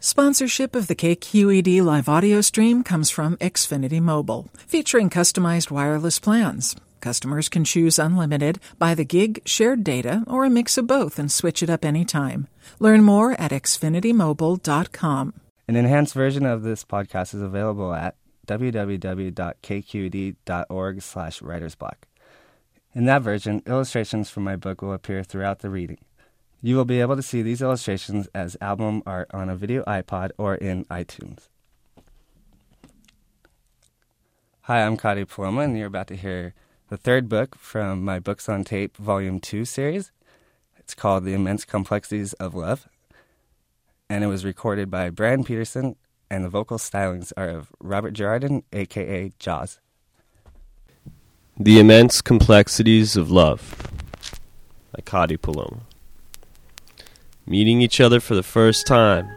Sponsorship of the KQED live audio stream comes from Xfinity Mobile, featuring customized wireless plans. Customers can choose unlimited, by the gig, shared data, or a mix of both and switch it up anytime. Learn more at xfinitymobile.com. An enhanced version of this podcast is available at www.kqed.org slash writersblock. In that version, illustrations from my book will appear throughout the reading. You will be able to see these illustrations as album art on a video iPod or in iTunes. Hi, I'm Kottie Paloma, and you're about to hear the third book from my Books on Tape Volume 2 series. It's called The Immense Complexities of Love, and it was recorded by Brian Peterson, and the vocal stylings are of Robert Girardin, aka Jaws. The Immense Complexities of Love by Kottie Paloma. Meeting each other for the first time.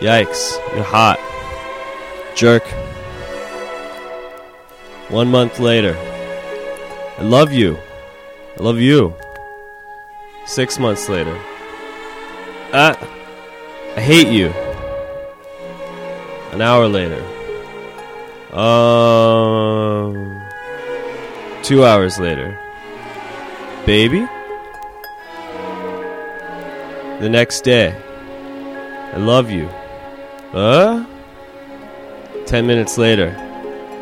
Yikes, you're hot. Jerk. One month later. I love you. I love you. Six months later. Ah, I hate you. An hour later. Um, two hours later. Baby? The next day. I love you. Huh? Ten minutes later.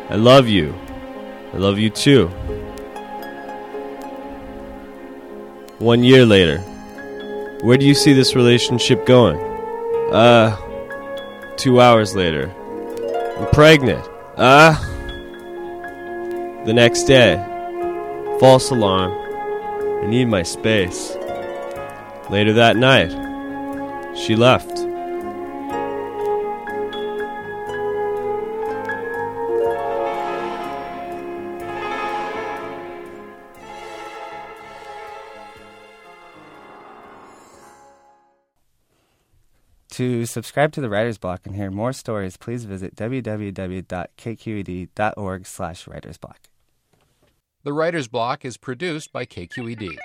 I love you. I love you too. One year later. Where do you see this relationship going? Uh, two hours later. I'm pregnant. Ah. Uh, the next day. False alarm. I need my space. Later that night, she left. To subscribe to the Writer's Block and hear more stories, please visit www.kqed.org/writersblock. The Writer's Block is produced by KQED.